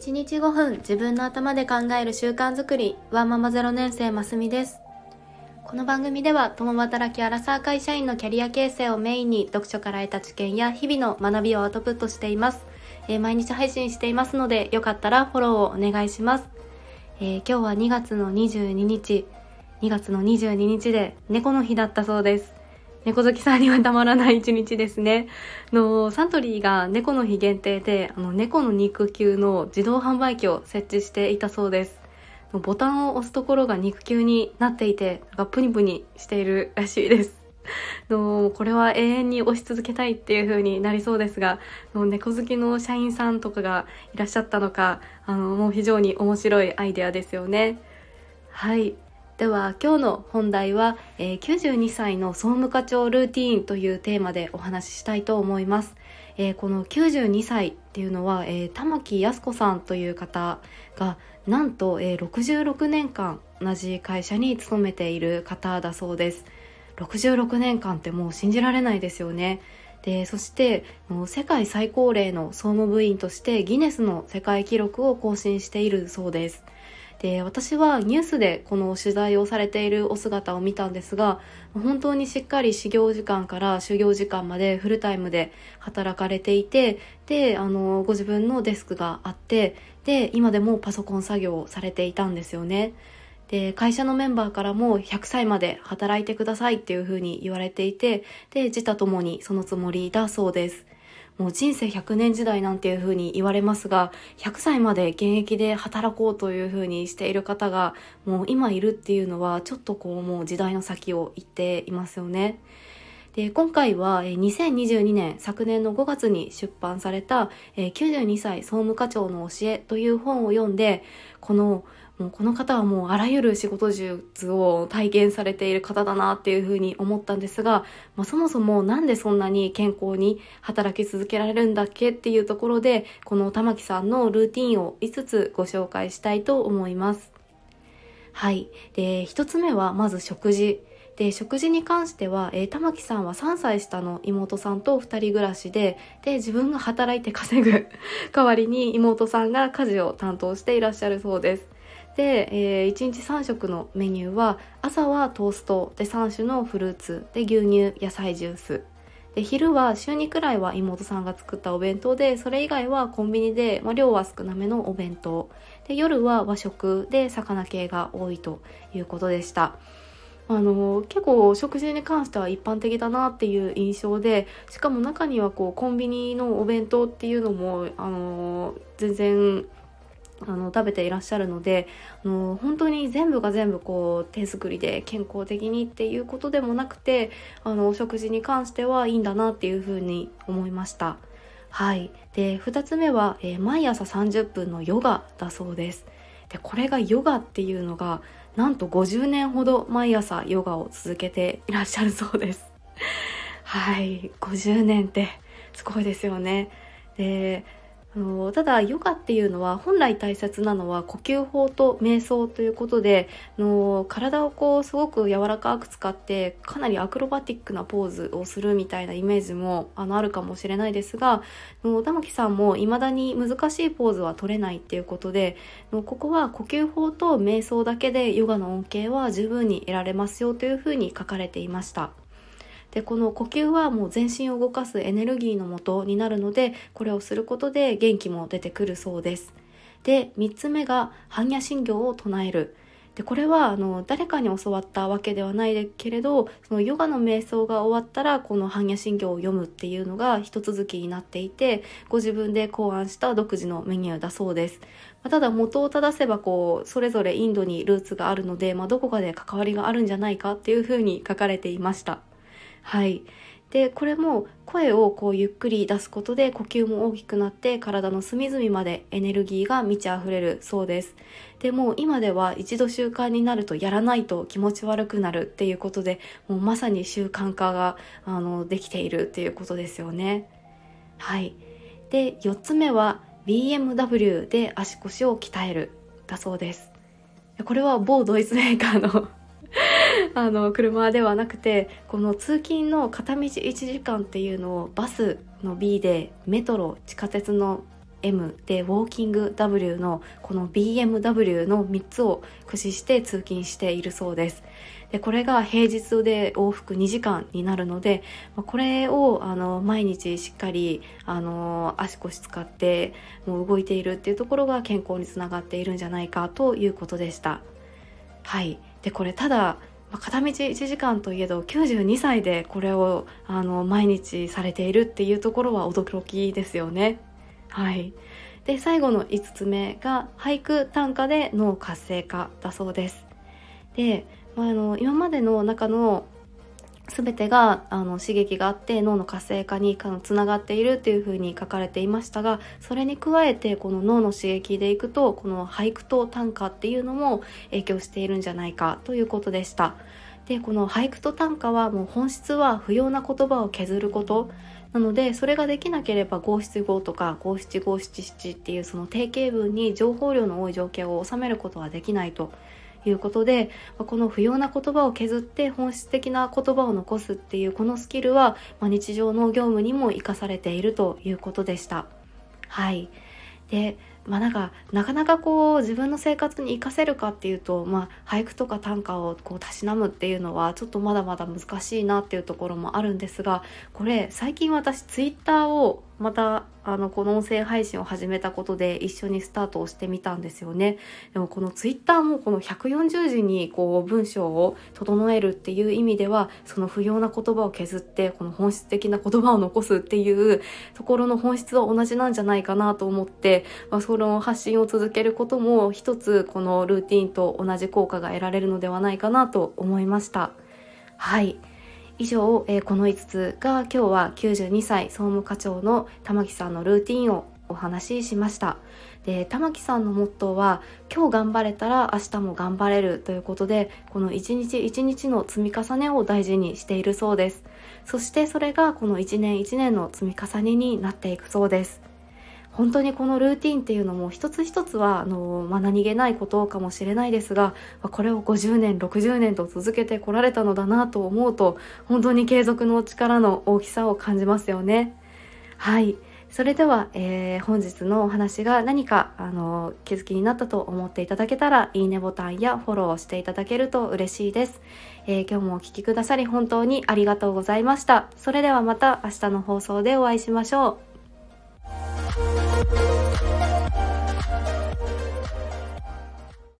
1日5分自分の頭で考える習慣づくりワンママ0年生ますみです。この番組では共働きアラサー会社員のキャリア形成をメインに読書から得た知見や日々の学びをアウトプットしています、えー、毎日配信していますのでよかったらフォローをお願いします、えー、今日は2月の22日。2月の22日で猫の日だったそうです。猫好きさんにはたまらない一日ですね。のサントリーが猫の日限定であの猫の肉球の自動販売機を設置していたそうです。ボタンを押すところが肉球になっていてなんかプニプニしているらしいです。のこれは永遠に押し続けたいっていう風になりそうですがの猫好きの社員さんとかがいらっしゃったのかあのもう非常に面白いアイデアですよね。はいでは今日の本題は、えー、92歳の総務課長ルーティーンというテーマでお話ししたいと思います。えー、この92歳っていうのは、えー、玉木靖子さんという方がなんと、えー、66年間同じ会社に勤めている方だそうです。66年間ってもう信じられないですよね。でそして世界最高齢の総務部員としてギネスの世界記録を更新しているそうです。で私はニュースでこの取材をされているお姿を見たんですが本当にしっかり始業時間から就業時間までフルタイムで働かれていてであのご自分のデスクがあってで今でもパソコン作業をされていたんですよね。で会社のメンバーからも100歳まで働いてくださいっていうふうに言われていてで自他ともにそのつもりだそうです。もう人生100年時代なんていうふうに言われますが、100歳まで現役で働こうというふうにしている方が、もう今いるっていうのは、ちょっとこうもう時代の先を言っていますよね。で今回は2022年昨年の5月に出版された92歳総務課長の教えという本を読んでこのもうこの方はもうあらゆる仕事術を体験されている方だなっていうふうに思ったんですが、まあ、そもそもなんでそんなに健康に働き続けられるんだっけっていうところでこの玉木さんのルーティンを5つご紹介したいと思います。はい。で、1つ目はまず食事。で食事に関しては、えー、玉木さんは3歳下の妹さんと2人暮らしでで自分が働いて稼ぐ代わりに妹さんが家事を担当していらっしゃるそうです。で、えー、1日3食のメニューは朝はトーストで3種のフルーツで牛乳野菜ジュース。で昼は週2くらいは妹さんが作ったお弁当でそれ以外はコンビニで、まあ、量は少なめのお弁当。で夜は和食で魚系が多いということでした。あの結構食事に関しては一般的だなっていう印象でしかも中にはこうコンビニのお弁当っていうのもあの全然あの食べていらっしゃるのであの本当に全部が全部こう手作りで健康的にっていうことでもなくてあのお食事に関してはいいんだなっていうふうに思いました。はい、で2つ目は、えー、毎朝30分のヨガだそうです。でこれがヨガっていうのがなんと50年ほど毎朝ヨガを続けていらっしゃるそうです。はい50年ってすごいですよね。であのただヨガっていうのは本来大切なのは呼吸法と瞑想ということでの体をこうすごく柔らかく使ってかなりアクロバティックなポーズをするみたいなイメージもあのあるかもしれないですがの玉木さんも未だに難しいポーズは取れないっていうことでのここは呼吸法と瞑想だけでヨガの恩恵は十分に得られますよというふうに書かれていました。でこの呼吸はもう全身を動かすエネルギーの元になるのでこれをすることで元気も出てくるそうですで3つ目が般若心経を唱えるでこれはあの誰かに教わったわけではないけれどそのヨガの瞑想が終わったらこの般若心経を読むっていうのが一続きになっていてご自分で考案した独自のメニューだそうです。まあ、ただ元を正せばこうそれぞれインドにルーツがあるので、まあ、どこかで関わりがあるんじゃないかっていうふうに書かれていました。はい。でこれも声をこうゆっくり出すことで呼吸も大きくなって体の隅々までエネルギーが満ち溢れるそうです。でも今では一度習慣になるとやらないと気持ち悪くなるっていうことでもうまさに習慣化があのできているっていうことですよね。はい。で4つ目は BMW で足腰を鍛えるだそうです。これは某ドイツメーカーの あの車ではなくてこの通勤の片道1時間っていうのをバスの B でメトロ地下鉄の M でウォーキング W のこの BMW の3つを駆使して通勤しているそうです。でこれが平日で往復2時間になるのでこれをあの毎日しっかりあの足腰使ってもう動いているっていうところが健康につながっているんじゃないかということでした。はい。でこれただ片道1時間といえど92歳でこれをあの毎日されているっていうところは驚きですよね。はい、で最後の5つ目が俳句短歌で脳活性化だそうです。で、まあ、あの今までの中の全てがあの刺激があって脳の活性化につながっているっていうふうに書かれていましたがそれに加えてこの脳の刺激でいくとこの俳句と短歌っていうのも影響しているんじゃないかということでした。でこの俳句と短歌はもう本質は不要な言葉を削ることなのでそれができなければ五七五とか五七五七七っていうその定型文に情報量の多い情景を収めることはできないということでこの不要な言葉を削って本質的な言葉を残すっていうこのスキルは日常の業務にも生かされているということでした。はいでまあなんかなかなかこう自分の生活に活かせるかっていうと、まあ、俳句とか短歌をこうたしなむっていうのはちょっとまだまだ難しいなっていうところもあるんですがこれ最近私ツイッターをまたあのこの音声配信を始めたことで一緒にスタートをしてみたんですよね。でもこのツイッターもこの140字にこう文章を整えるっていう意味ではその不要な言葉を削ってこの本質的な言葉を残すっていうところの本質は同じなんじゃないかなと思って、まあ、その発信を続けることも一つこのルーティンと同じ効果が得られるのではないかなと思いました。はい。以上、えー、この5つが今日は92歳総務課長の玉木さんのルーティンをお話ししました。で玉木さんのモットーは今日頑張れたら明日も頑張れるということでこの一日一日の積み重ねを大事にしているそうです。そしてそれがこの1年1年の積み重ねになっていくそうです。本当にこのルーティンっていうのも一つ一つはあの、まあ、何気ないことかもしれないですがこれを50年60年と続けてこられたのだなと思うと本当に継続の力の大きさを感じますよね。はい。それでは、えー、本日のお話が何かあの気づきになったと思っていただけたらいいねボタンやフォローしていただけると嬉しいです、えー、今日もお聴きくださり本当にありがとうございました。それではまた明日の放送でお会いしましょう。Thank you.